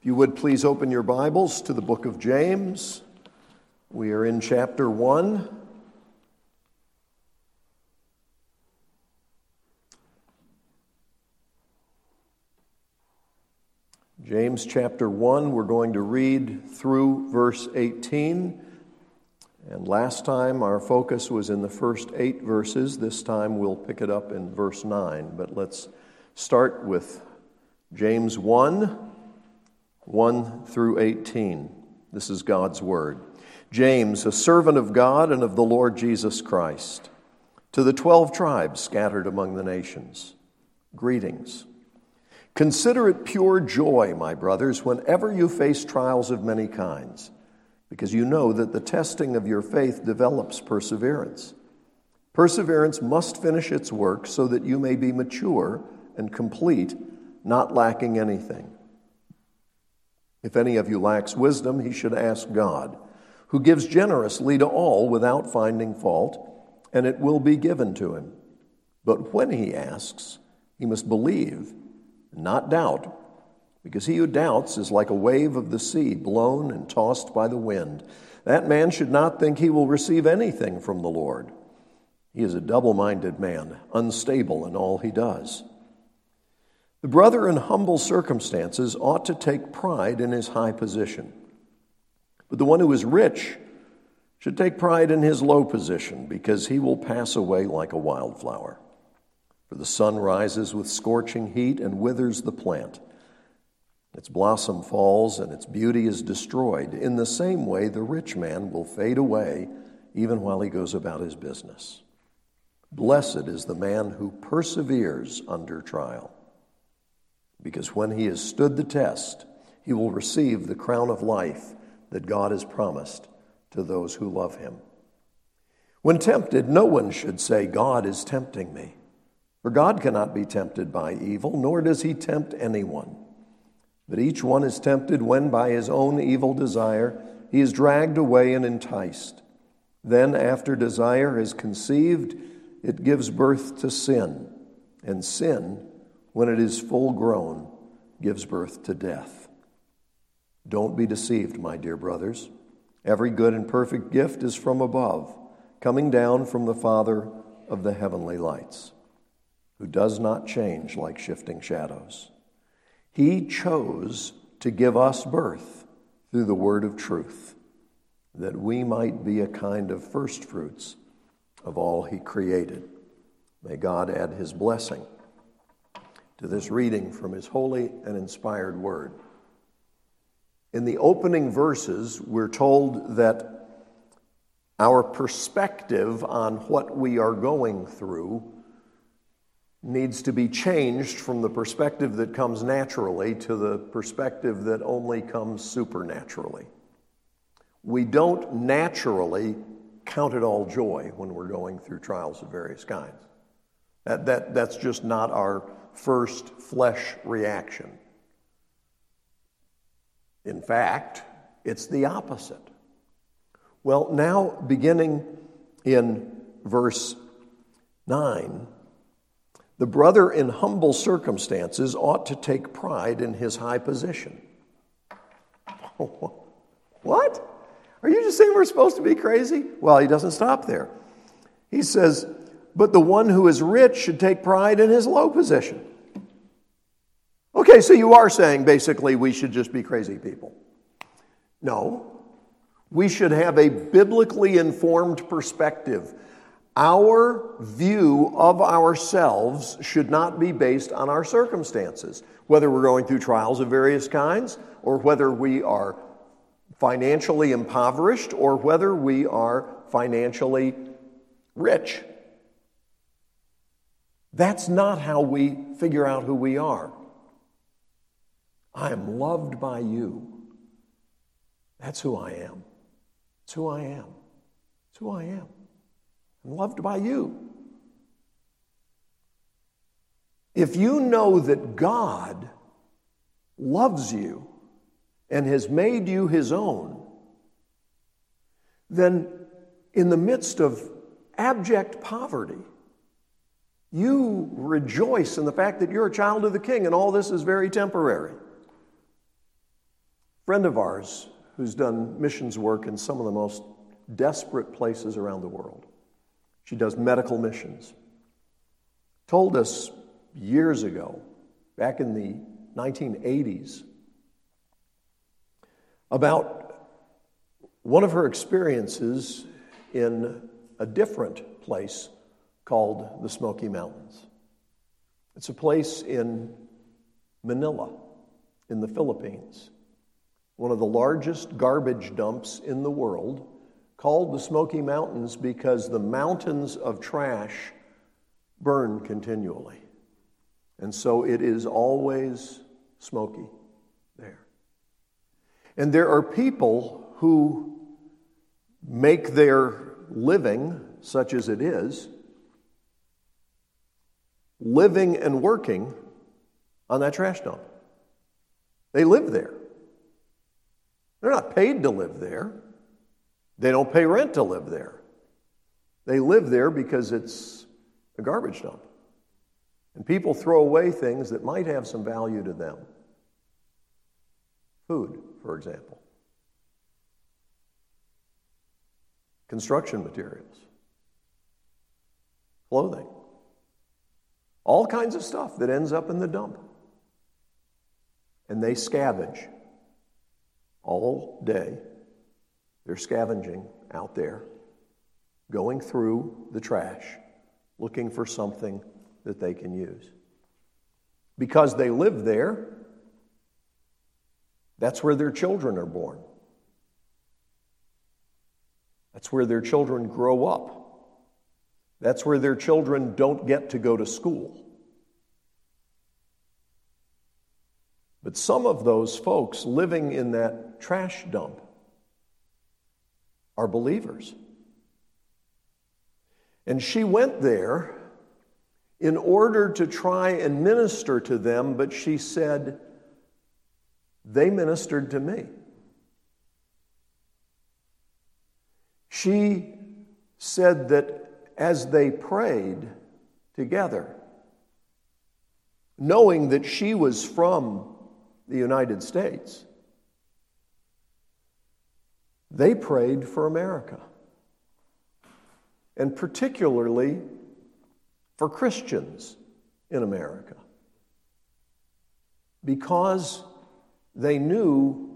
If you would please open your Bibles to the book of James. We are in chapter 1. James chapter 1, we're going to read through verse 18. And last time our focus was in the first eight verses. This time we'll pick it up in verse 9. But let's start with James 1 1 through 18. This is God's Word. James, a servant of God and of the Lord Jesus Christ, to the twelve tribes scattered among the nations, greetings. Consider it pure joy, my brothers, whenever you face trials of many kinds, because you know that the testing of your faith develops perseverance. Perseverance must finish its work so that you may be mature and complete, not lacking anything. If any of you lacks wisdom, he should ask God, who gives generously to all without finding fault, and it will be given to him. But when he asks, he must believe not doubt, because he who doubts is like a wave of the sea blown and tossed by the wind. That man should not think he will receive anything from the Lord. He is a double minded man, unstable in all he does. The brother in humble circumstances ought to take pride in his high position. But the one who is rich should take pride in his low position, because he will pass away like a wildflower. For the sun rises with scorching heat and withers the plant. Its blossom falls and its beauty is destroyed. In the same way, the rich man will fade away even while he goes about his business. Blessed is the man who perseveres under trial because when he has stood the test, he will receive the crown of life that God has promised to those who love him. When tempted, no one should say, God is tempting me. For God cannot be tempted by evil, nor does he tempt anyone. But each one is tempted when by his own evil desire he is dragged away and enticed. Then, after desire is conceived, it gives birth to sin, and sin when it is full grown, gives birth to death. Don't be deceived, my dear brothers. Every good and perfect gift is from above, coming down from the Father of the heavenly lights, who does not change like shifting shadows. He chose to give us birth through the word of truth, that we might be a kind of firstfruits of all He created. May God add His blessing to this reading from His holy and inspired Word. In the opening verses, we're told that our perspective on what we are going through needs to be changed from the perspective that comes naturally to the perspective that only comes supernaturally. We don't naturally count it all joy when we're going through trials of various kinds. That, that, that's just not our first flesh reaction. In fact, it's the opposite. Well, now, beginning in verse 9, the brother in humble circumstances ought to take pride in his high position. what? Are you just saying we're supposed to be crazy? Well, he doesn't stop there. He says, but the one who is rich should take pride in his low position. Okay, so you are saying basically we should just be crazy people. No. We should have a biblically informed perspective. Our view of ourselves should not be based on our circumstances, whether we're going through trials of various kinds, or whether we are financially impoverished, or whether we are financially rich. That's not how we figure out who we are. I am loved by you. That's who I am. It's who I am. It's who I am. I'm loved by you. If you know that God loves you and has made you his own, then in the midst of abject poverty, you rejoice in the fact that you're a child of the king and all this is very temporary. Friend of ours who's done missions work in some of the most desperate places around the world. She does medical missions. Told us years ago, back in the 1980s, about one of her experiences in a different place called the Smoky Mountains. It's a place in Manila, in the Philippines, one of the largest garbage dumps in the world, called the Smoky Mountains because the mountains of trash burn continually. And so it is always smoky there. And there are people who make their living, such as it is, living and working on that trash dump. They live there. They're not paid to live there. They don't pay rent to live there. They live there because it's a garbage dump. And people throw away things that might have some value to them. Food, for example, construction materials, clothing, all kinds of stuff that ends up in the dump. And they scavenge all day. They're scavenging out there, going through the trash, looking for something that they can use. Because they live there, that's where their children are born. That's where their children grow up. That's where their children don't get to go to school. But some of those folks living in that trash dump are believers. And she went there in order to try and minister to them, but she said, they ministered to me. She said that as they prayed together, knowing that she was from the United States, they prayed for America. And particularly for Christians in America because they knew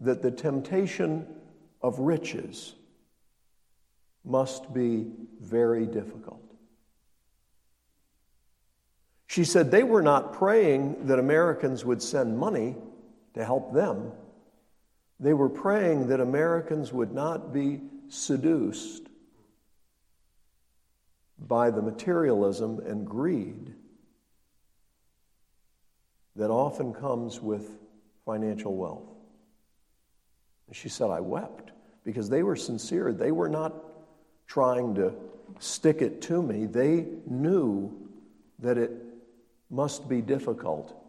that the temptation of riches must be very difficult. She said they were not praying that Americans would send money to help them. They were praying that Americans would not be seduced by the materialism and greed that often comes with financial wealth. And she said, I wept because they were sincere. They were not trying to stick it to me. They knew that it must be difficult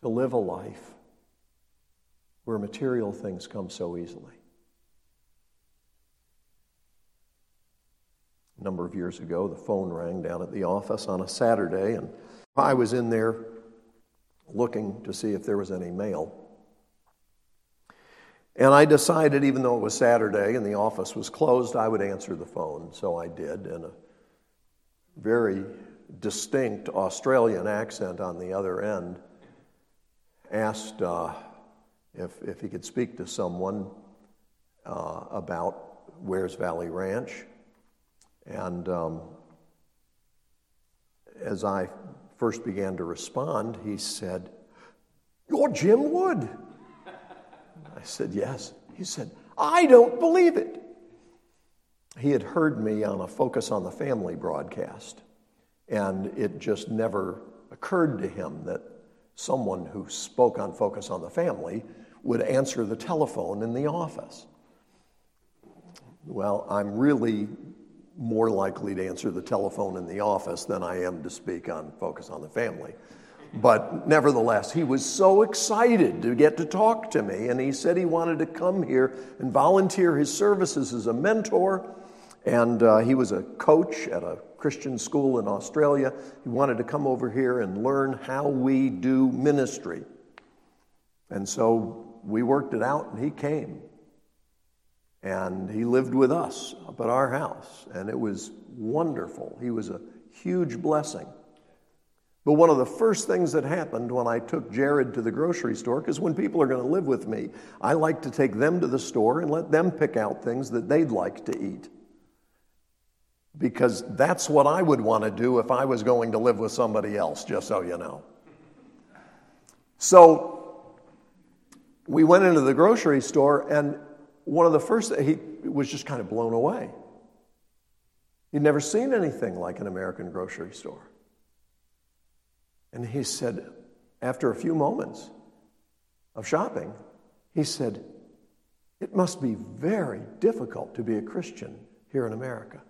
to live a life where material things come so easily. a number of years ago, the phone rang down at the office on a Saturday, and I was in there looking to see if there was any mail. And I decided, even though it was Saturday and the office was closed, I would answer the phone. So I did, and a very distinct Australian accent on the other end asked uh, if, if he could speak to someone uh, about Wears Valley Ranch. And um, as I first began to respond, he said, You're Jim Wood. I said, Yes. He said, I don't believe it. He had heard me on a Focus on the Family broadcast, and it just never occurred to him that someone who spoke on Focus on the Family would answer the telephone in the office. Well, I'm really more likely to answer the telephone in the office than I am to speak on Focus on the Family. But nevertheless, he was so excited to get to talk to me, and he said he wanted to come here and volunteer his services as a mentor. And uh, he was a coach at a Christian school in Australia. He wanted to come over here and learn how we do ministry. And so we worked it out, and he came. And he lived with us up at our house, and it was wonderful. He was a huge blessing. But one of the first things that happened when I took Jared to the grocery store, because when people are going to live with me, I like to take them to the store and let them pick out things that they'd like to eat. Because that's what I would want to do if I was going to live with somebody else, just so you know. So we went into the grocery store, and one of the first, he was just kind of blown away. He'd never seen anything like an American grocery store. And he said, after a few moments of shopping, he said, It must be very difficult to be a Christian here in America.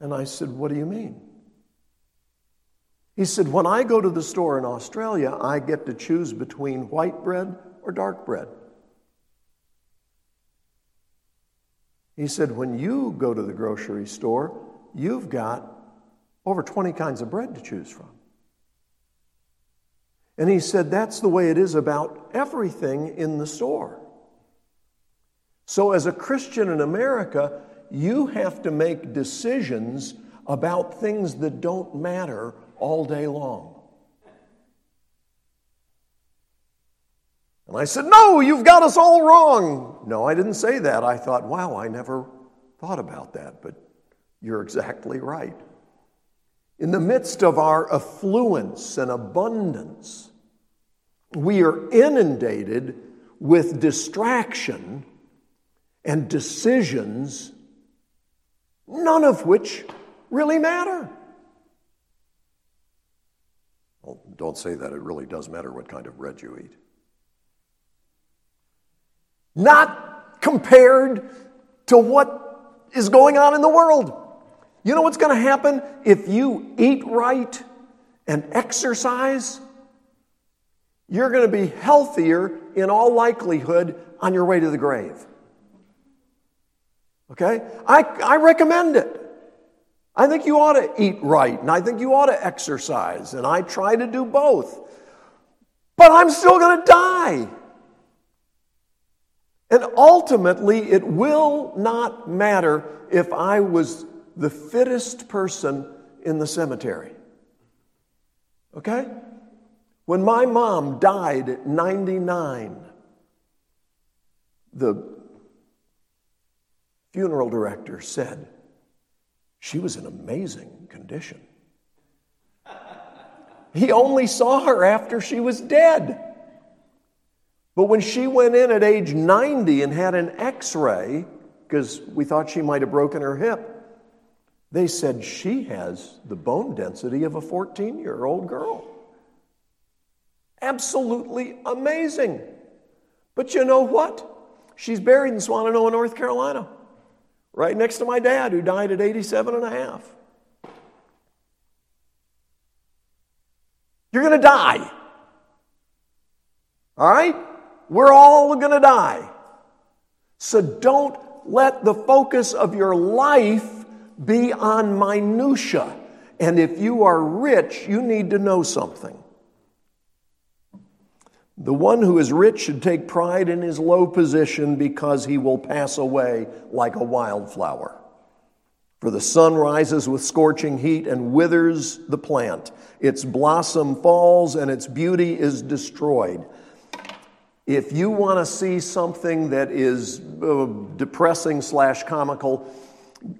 And I said, What do you mean? He said, When I go to the store in Australia, I get to choose between white bread or dark bread. He said, When you go to the grocery store, you've got over 20 kinds of bread to choose from. And he said, That's the way it is about everything in the store. So, as a Christian in America, you have to make decisions about things that don't matter all day long. And I said, No, you've got us all wrong. No, I didn't say that. I thought, wow, I never thought about that, but you're exactly right. In the midst of our affluence and abundance, we are inundated with distraction and decisions, none of which really matter. Well, don't say that. It really does matter what kind of bread you eat. Not compared to what is going on in the world. You know what's going to happen if you eat right and exercise? You're going to be healthier in all likelihood on your way to the grave. Okay? I, I recommend it. I think you ought to eat right and I think you ought to exercise, and I try to do both. But I'm still going to die. And ultimately, it will not matter if I was the fittest person in the cemetery. Okay? When my mom died at 99, the funeral director said she was in amazing condition. He only saw her after she was dead. But when she went in at age 90 and had an x ray, because we thought she might have broken her hip, they said she has the bone density of a 14 year old girl. Absolutely amazing. But you know what? She's buried in Swannanoa, North Carolina, right next to my dad, who died at 87 and a half. You're going to die. All right? We're all going to die. So don't let the focus of your life be on minutia. And if you are rich, you need to know something. The one who is rich should take pride in his low position because he will pass away like a wildflower. For the sun rises with scorching heat and withers the plant. Its blossom falls and its beauty is destroyed. If you want to see something that is uh, depressing slash comical,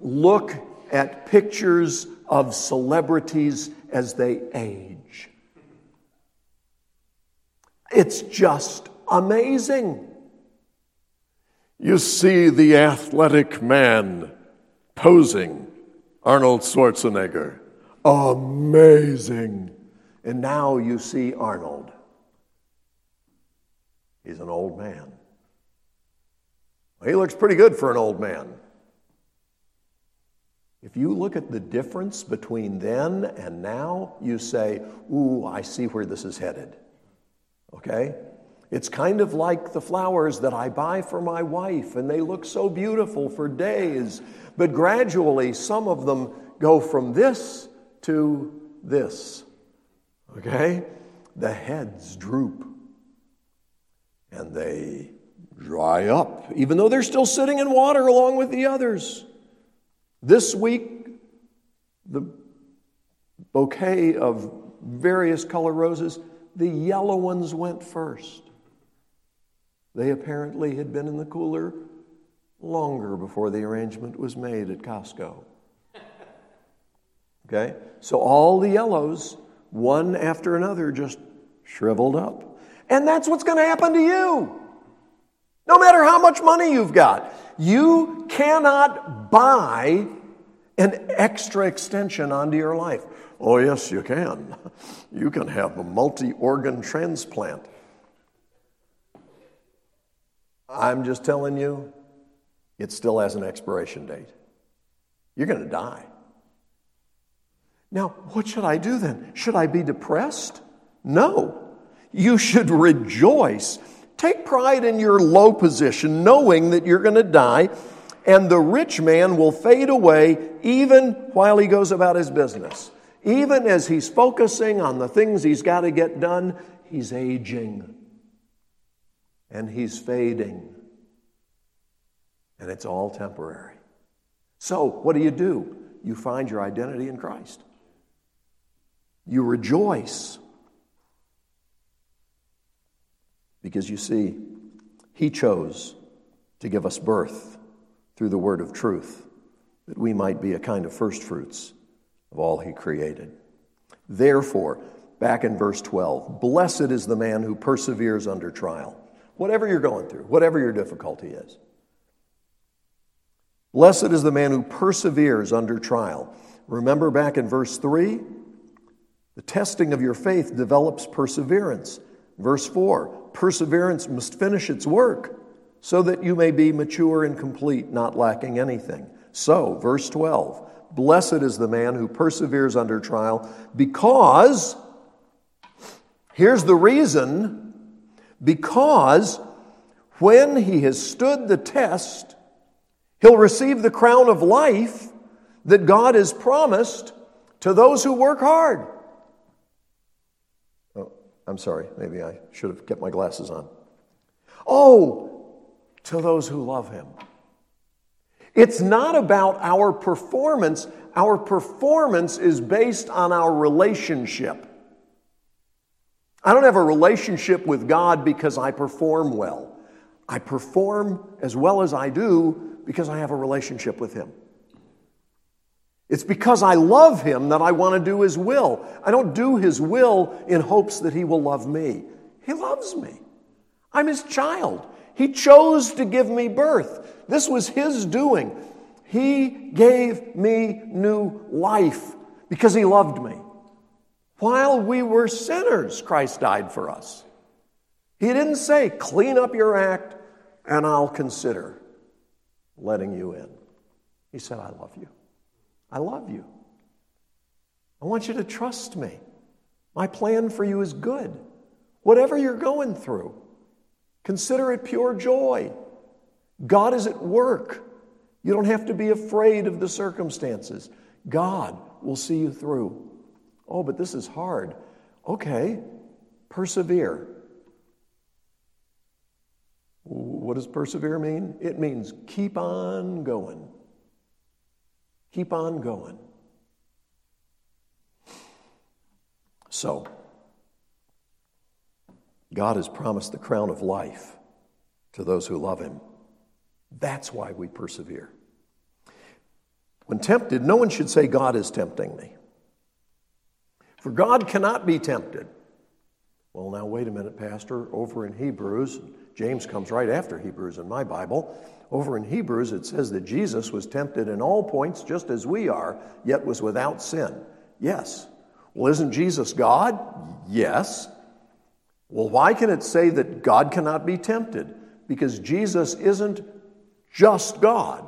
look at pictures of celebrities as they age. It's just amazing. You see the athletic man posing, Arnold Schwarzenegger. Amazing. And now you see Arnold. He's an old man. He looks pretty good for an old man. If you look at the difference between then and now, you say, Ooh, I see where this is headed. Okay? It's kind of like the flowers that I buy for my wife, and they look so beautiful for days. But gradually, some of them go from this to this. Okay? The heads droop. and they dry up, even though they're still sitting in water along with the others. This week, the bouquet of various color roses, the yellow ones went first. They apparently had been in the cooler longer before the arrangement was made at Costco. Okay? So all the yellows, one after another, just shriveled up. And that's what's going to happen to you. No matter how much money you've got, you cannot buy an extra extension onto your life. Oh, yes, you can. You can have a multi organ transplant. I'm just telling you, it still has an expiration date. You're going to die. Now, what should I do then? Should I be depressed? No. You should rejoice. Take pride in your low position, knowing that you're going to die, and the rich man will fade away even while he goes about his business. Even as he's focusing on the things he's got to get done, he's aging and he's fading. And it's all temporary. So, what do you do? You find your identity in Christ. You rejoice. Because you see, He chose to give us birth through the word of truth, that we might be a kind of first fruits of all He created. Therefore, back in verse 12, blessed is the man who perseveres under trial. Whatever you're going through, whatever your difficulty is. Blessed is the man who perseveres under trial. Remember back in verse 3? The testing of your faith develops perseverance. Verse 4 Perseverance must finish its work so that you may be mature and complete, not lacking anything. So, verse 12 Blessed is the man who perseveres under trial, because, here's the reason, because when he has stood the test, he'll receive the crown of life that God has promised to those who work hard. Oh, I'm sorry, maybe I should have kept my glasses on. Oh, to those who love him. It's not about our performance. Our performance is based on our relationship. I don't have a relationship with God because I perform well. I perform as well as I do because I have a relationship with Him. It's because I love Him that I want to do His will. I don't do His will in hopes that He will love me. He loves me. I'm His child. He chose to give me birth. This was His doing. He gave me new life because He loved me. While we were sinners, Christ died for us. He didn't say, clean up your act and I'll consider letting you in. He said, I love you. I love you. I want you to trust me. My plan for you is good. Whatever you're going through, Consider it pure joy. God is at work. You don't have to be afraid of the circumstances. God will see you through. Oh, but this is hard. Okay, persevere. What does persevere mean? It means keep on going. Keep on going. So, God has promised the crown of life to those who love Him. That's why we persevere. When tempted, no one should say, God is tempting me. For God cannot be tempted. Well, now, wait a minute, Pastor. Over in Hebrews, James comes right after Hebrews in my Bible. Over in Hebrews, it says that Jesus was tempted in all points just as we are, yet was without sin. Yes. Well, isn't Jesus God? Yes. Well, why can it say that God cannot be tempted? Because Jesus isn't just God.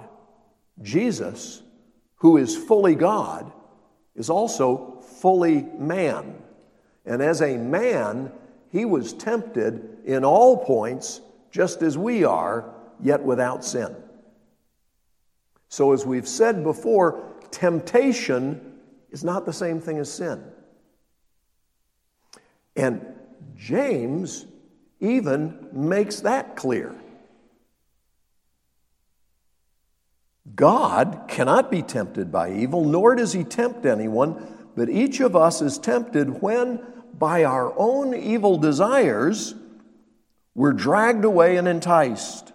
Jesus, who is fully God, is also fully man. And as a man, he was tempted in all points, just as we are, yet without sin. So, as we've said before, temptation is not the same thing as sin. And James even makes that clear. God cannot be tempted by evil, nor does he tempt anyone, but each of us is tempted when, by our own evil desires, we're dragged away and enticed.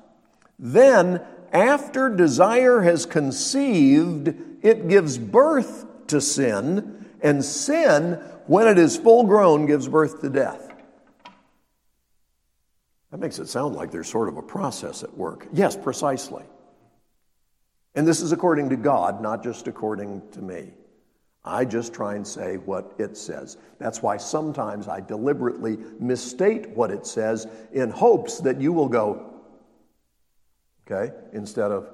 Then, after desire has conceived, it gives birth to sin, and sin, when it is full grown, gives birth to death. That makes it sound like there's sort of a process at work. Yes, precisely. And this is according to God, not just according to me. I just try and say what it says. That's why sometimes I deliberately misstate what it says in hopes that you will go, okay, instead of.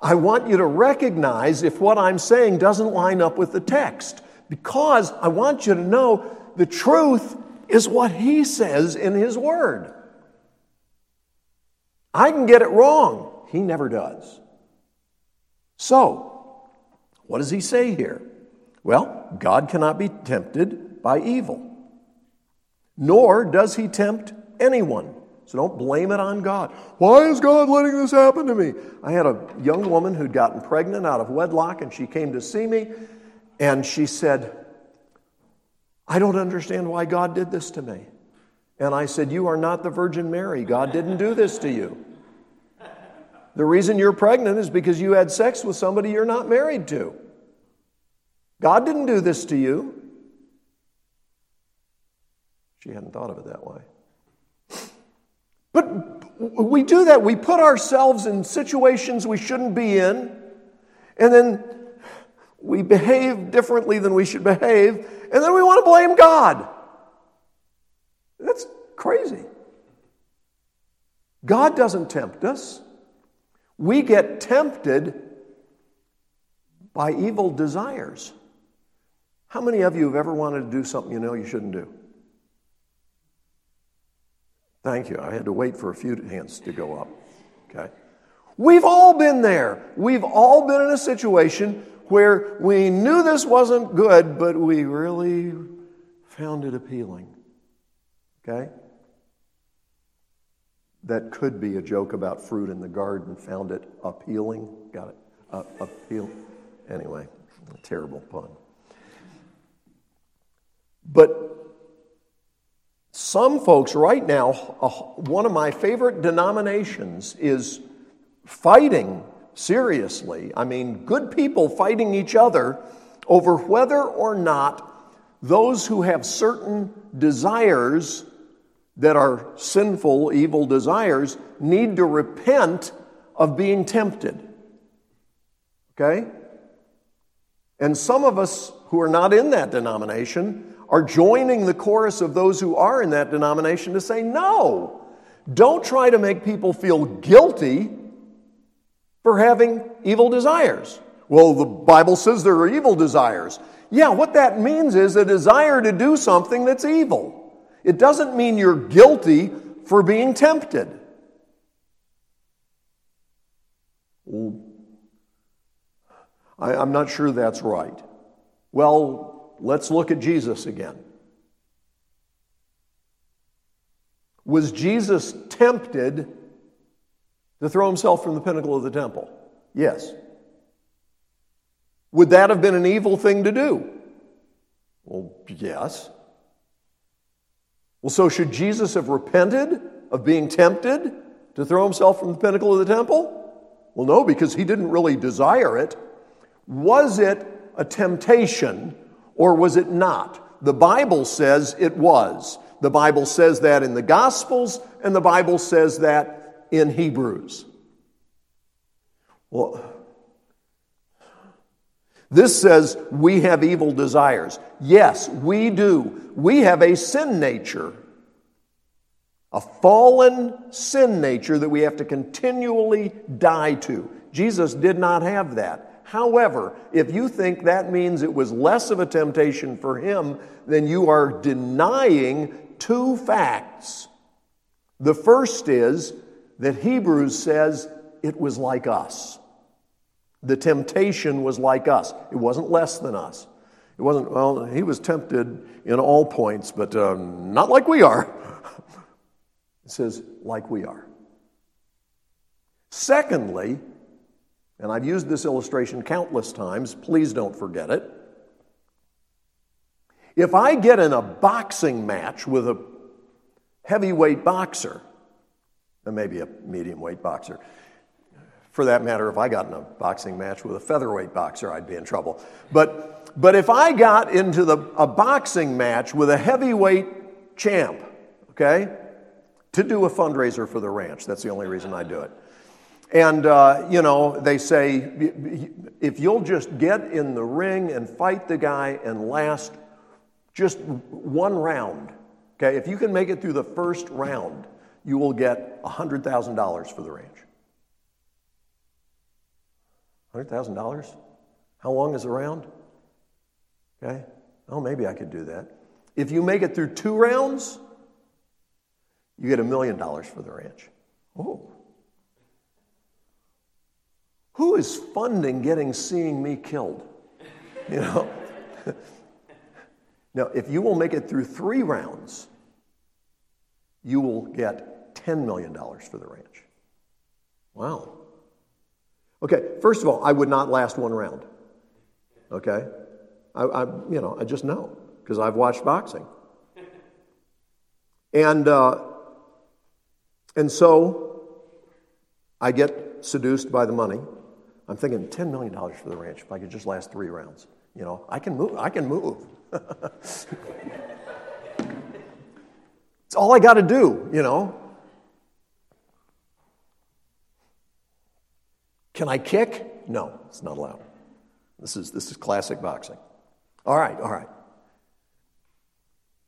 I want you to recognize if what I'm saying doesn't line up with the text, because I want you to know the truth is what he says in his word. I can get it wrong. He never does. So, what does he say here? Well, God cannot be tempted by evil, nor does he tempt anyone. So don't blame it on God. Why is God letting this happen to me? I had a young woman who'd gotten pregnant out of wedlock, and she came to see me, and she said, I don't understand why God did this to me. And I said, You are not the Virgin Mary. God didn't do this to you. The reason you're pregnant is because you had sex with somebody you're not married to. God didn't do this to you. She hadn't thought of it that way. But we do that. We put ourselves in situations we shouldn't be in, and then we behave differently than we should behave, and then we want to blame God. That's crazy. God doesn't tempt us. We get tempted by evil desires. How many of you have ever wanted to do something you know you shouldn't do? Thank you. I had to wait for a few hands to go up. Okay. We've all been there. We've all been in a situation where we knew this wasn't good, but we really found it appealing. Okay? that could be a joke about fruit in the garden, found it appealing. Got it? Uh, appeal. Anyway, terrible pun. But some folks right now, uh, one of my favorite denominations is fighting seriously. I mean, good people fighting each other over whether or not those who have certain desires that are sinful, evil desires need to repent of being tempted. Okay? And some of us who are not in that denomination are joining the chorus of those who are in that denomination to say, no, don't try to make people feel guilty for having evil desires. Well, the Bible says there are evil desires. Yeah, what that means is a desire to do something that's evil. It doesn't mean you're guilty for being tempted. I, am not sure that's right. Well, let's look at Jesus again. Was Jesus tempted to throw himself from the pinnacle of the temple? Yes. Would that have been an evil thing to do? Well, yes. Well, so should Jesus have repented of being tempted to throw himself from the pinnacle of the temple? Well, no, because he didn't really desire it. Was it a temptation or was it not? The Bible says it was. The Bible says that in the Gospels, and the Bible says that in Hebrews. Well, this says we have evil desires. Yes, we do. We have a sin nature, a fallen sin nature that we have to continually die to. Jesus did not have that. However, if you think that means it was less of a temptation for him, then you are denying two facts. The first is that Hebrews says it was like us. The temptation was like us, it wasn't less than us. It wasn't, well, he was tempted in all points, but uh, not like we are. it says, like we are. Secondly, and I've used this illustration countless times, please don't forget it. If I get in a boxing match with a heavyweight boxer, maybe a medium weight boxer, for that matter, if I got in a boxing match with a featherweight boxer, I'd be in trouble. But, but if I got into the, a boxing match with a heavyweight champ, okay, to do a fundraiser for the ranch, that's the only reason I do it. And, uh, you know, they say if you'll just get in the ring and fight the guy and last just one round, okay, if you can make it through the first round, you will get $100,000 for the ranch. $100,000? How long is the round? Okay. Oh, maybe I could do that. If you make it through two rounds, you get a million dollars for the ranch. Oh. Who is funding getting seeing me killed? You know? now, if you will make it through three rounds, you will get $10 million for the ranch. Wow. Okay, first of all, I would not last one round. Okay? I, I you know, I just know because I've watched boxing. And, uh, and so I get seduced by the money. I'm thinking $10 million for the ranch if I could just last three rounds. You know, I can move. I can move. it's all I got to do, you know. Can I kick? No, it's not allowed. This is, this is classic boxing. All right, all right.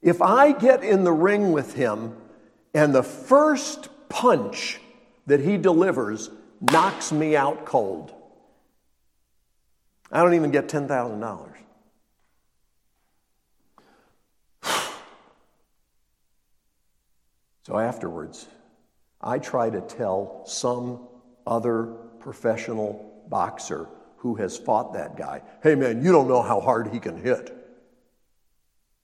If I get in the ring with him and the first punch that he delivers knocks me out cold, I don't even get $10,000. So afterwards, I try to tell some other professional boxer who has fought that guy, hey man, you don't know how hard he can hit.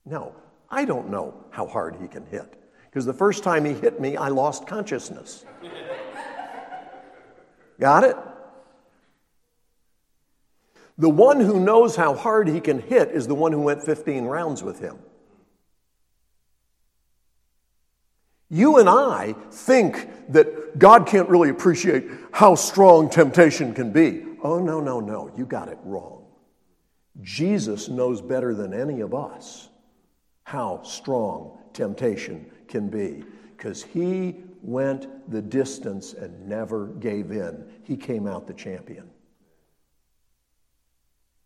No, I don't know how hard he can hit. Because the first time he hit me, I lost consciousness. Got it? The one who knows how hard he can hit is the one who went 15 rounds with him. You and I think that God can't really appreciate how strong temptation can be. Oh, no, no, no. You got it wrong. Jesus knows better than any of us how strong temptation can be because he went the distance and never gave in. He came out the champion.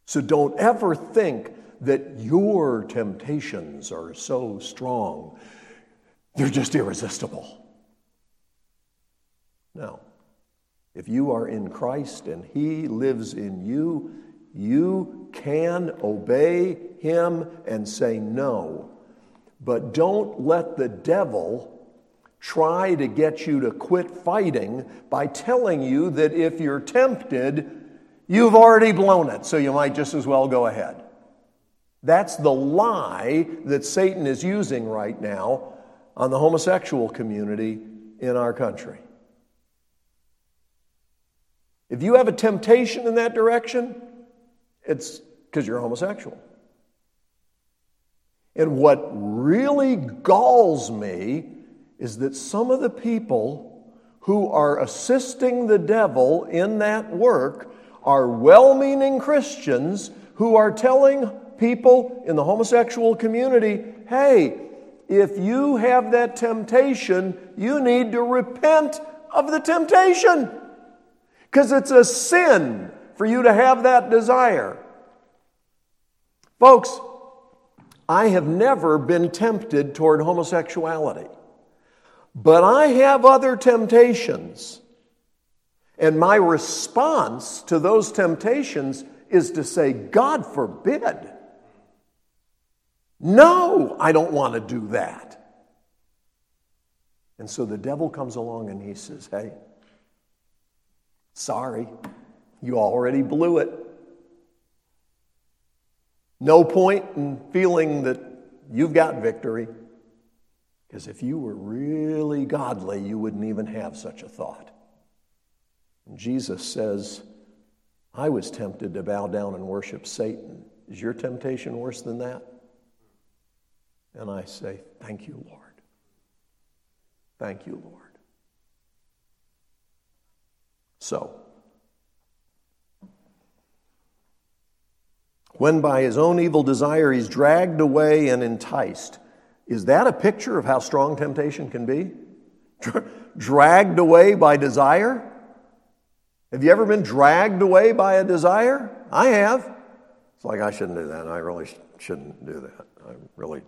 So don't ever think that your temptations are so strong, they're just irresistible. Now, If you are in Christ and He lives in you, you can obey Him and say no. But don't let the devil try to get you to quit fighting by telling you that if you're tempted, You've already blown it, so you might just as well go ahead. That's the lie that Satan is using right now on the homosexual community in our country. If you have a temptation in that direction, it's because you're homosexual. And what really galls me is that some of the people who are assisting the devil in that work are well meaning Christians who are telling people in the homosexual community hey, if you have that temptation, you need to repent of the temptation. Because it's a sin for you to have that desire. Folks, I have never been tempted toward homosexuality, but I have other temptations and my response to those temptations is to say, God forbid. No, I don't want to do that. And so the devil comes along and he says, Hey, sorry, you already blew it. No point in feeling that you've got victory, because if you were really godly, you wouldn't even have such a thought. And Jesus says, I was tempted to bow down and worship Satan. Is your temptation worse than that? And I say, Thank you, Lord. Thank you, Lord. So, when by his own evil desire he's dragged away and enticed, is that a picture of how strong temptation can be? dragged away by desire? Have you ever been dragged away by a desire? I have. It's like, I shouldn't do that. I really shouldn't do that. I really,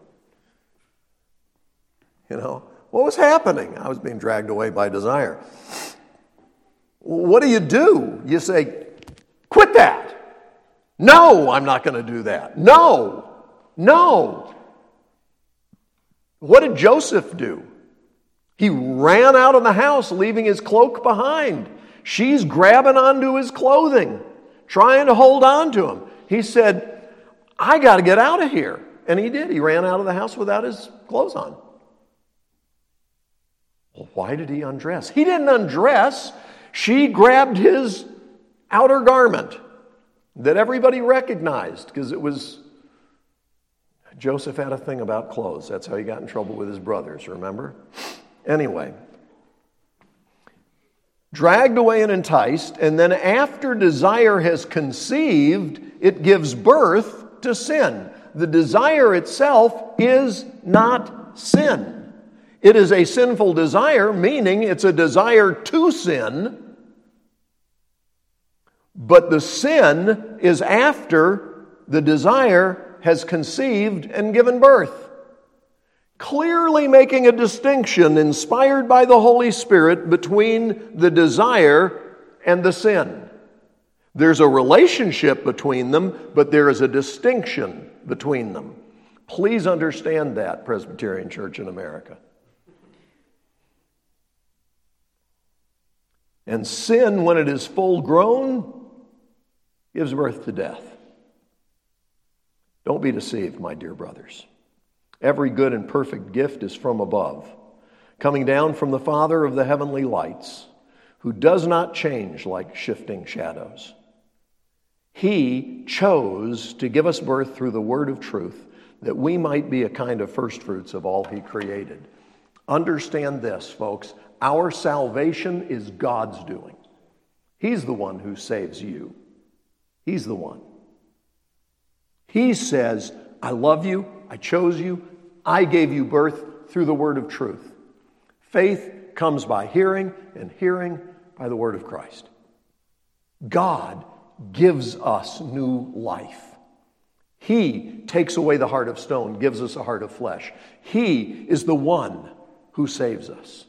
you know, what was happening? I was being dragged away by desire. What do you do? You say, quit that. No, I'm not going to do that. No, no. What did Joseph do? He ran out of the house, leaving his cloak behind. She's grabbing onto his clothing, trying to hold on to him. He said, I got to get out of here. And he did. He ran out of the house without his clothes on. Well, why did he undress? He didn't undress. She grabbed his outer garment that everybody recognized because it was Joseph had a thing about clothes. That's how he got in trouble with his brothers, remember? Anyway, dragged away and enticed, and then after desire has conceived, it gives birth to sin. The desire itself is not sin. It is a sinful desire, meaning it's a desire to sin, but the sin is after the desire has conceived and given birth. Clearly making a distinction inspired by the Holy Spirit between the desire and the sin. There's a relationship between them, but there is a distinction between them. Please understand that, Presbyterian Church in America. And sin, when it is full grown, gives birth to death. Don't be deceived, my dear brothers. Every good and perfect gift is from above, coming down from the Father of the heavenly lights, who does not change like shifting shadows. He chose to give us birth through the word of truth that we might be a kind of firstfruits of all he created. Understand this, folks. Our salvation is God's doing. He's the one who saves you. He's the one. He says, I love you, I chose you, I gave you birth through the word of truth. Faith comes by hearing, and hearing by the word of Christ. God gives us new life. He takes away the heart of stone, gives us a heart of flesh. He is the one who saves us.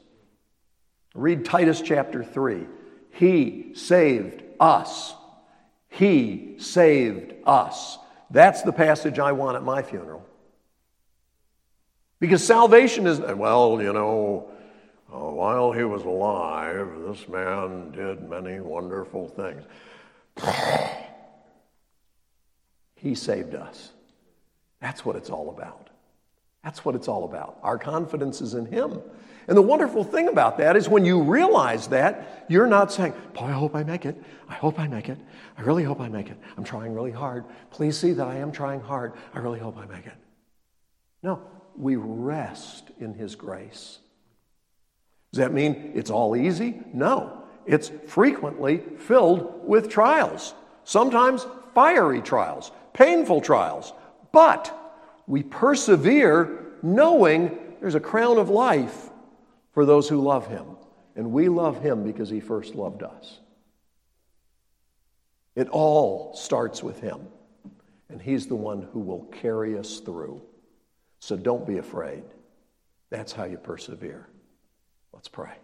Read Titus chapter 3. He saved us. He saved us. That's the passage I want at my funeral. Because salvation is, well, you know, uh, while he was alive, this man did many wonderful things. he saved us. That's what it's all about. That's what it's all about. Our confidence is in him. And the wonderful thing about that is when you realize that, you're not saying, Boy, I hope I make it. I hope I make it. I really hope I make it. I'm trying really hard. Please see that I am trying hard. I really hope I make it. No, we rest in His grace. Does that mean it's all easy? No. It's frequently filled with trials, sometimes fiery trials, painful trials. But we persevere knowing there's a crown of life for those who love him. And we love him because he first loved us. It all starts with him, and he's the one who will carry us through. So don't be afraid. That's how you persevere. Let's pray.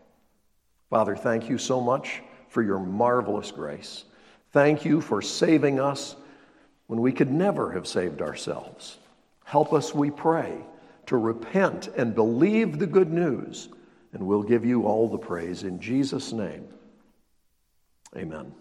Father, thank you so much for your marvelous grace. Thank you for saving us when we could never have saved ourselves. Help us, we pray, to repent and believe the good news and we'll give you all the praise in Jesus' name. Amen.